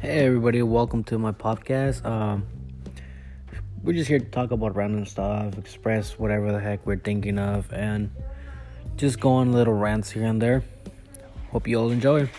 Hey everybody, welcome to my podcast. Um, we're just here to talk about random stuff, express whatever the heck we're thinking of, and just go on little rants here and there. Hope you all enjoy.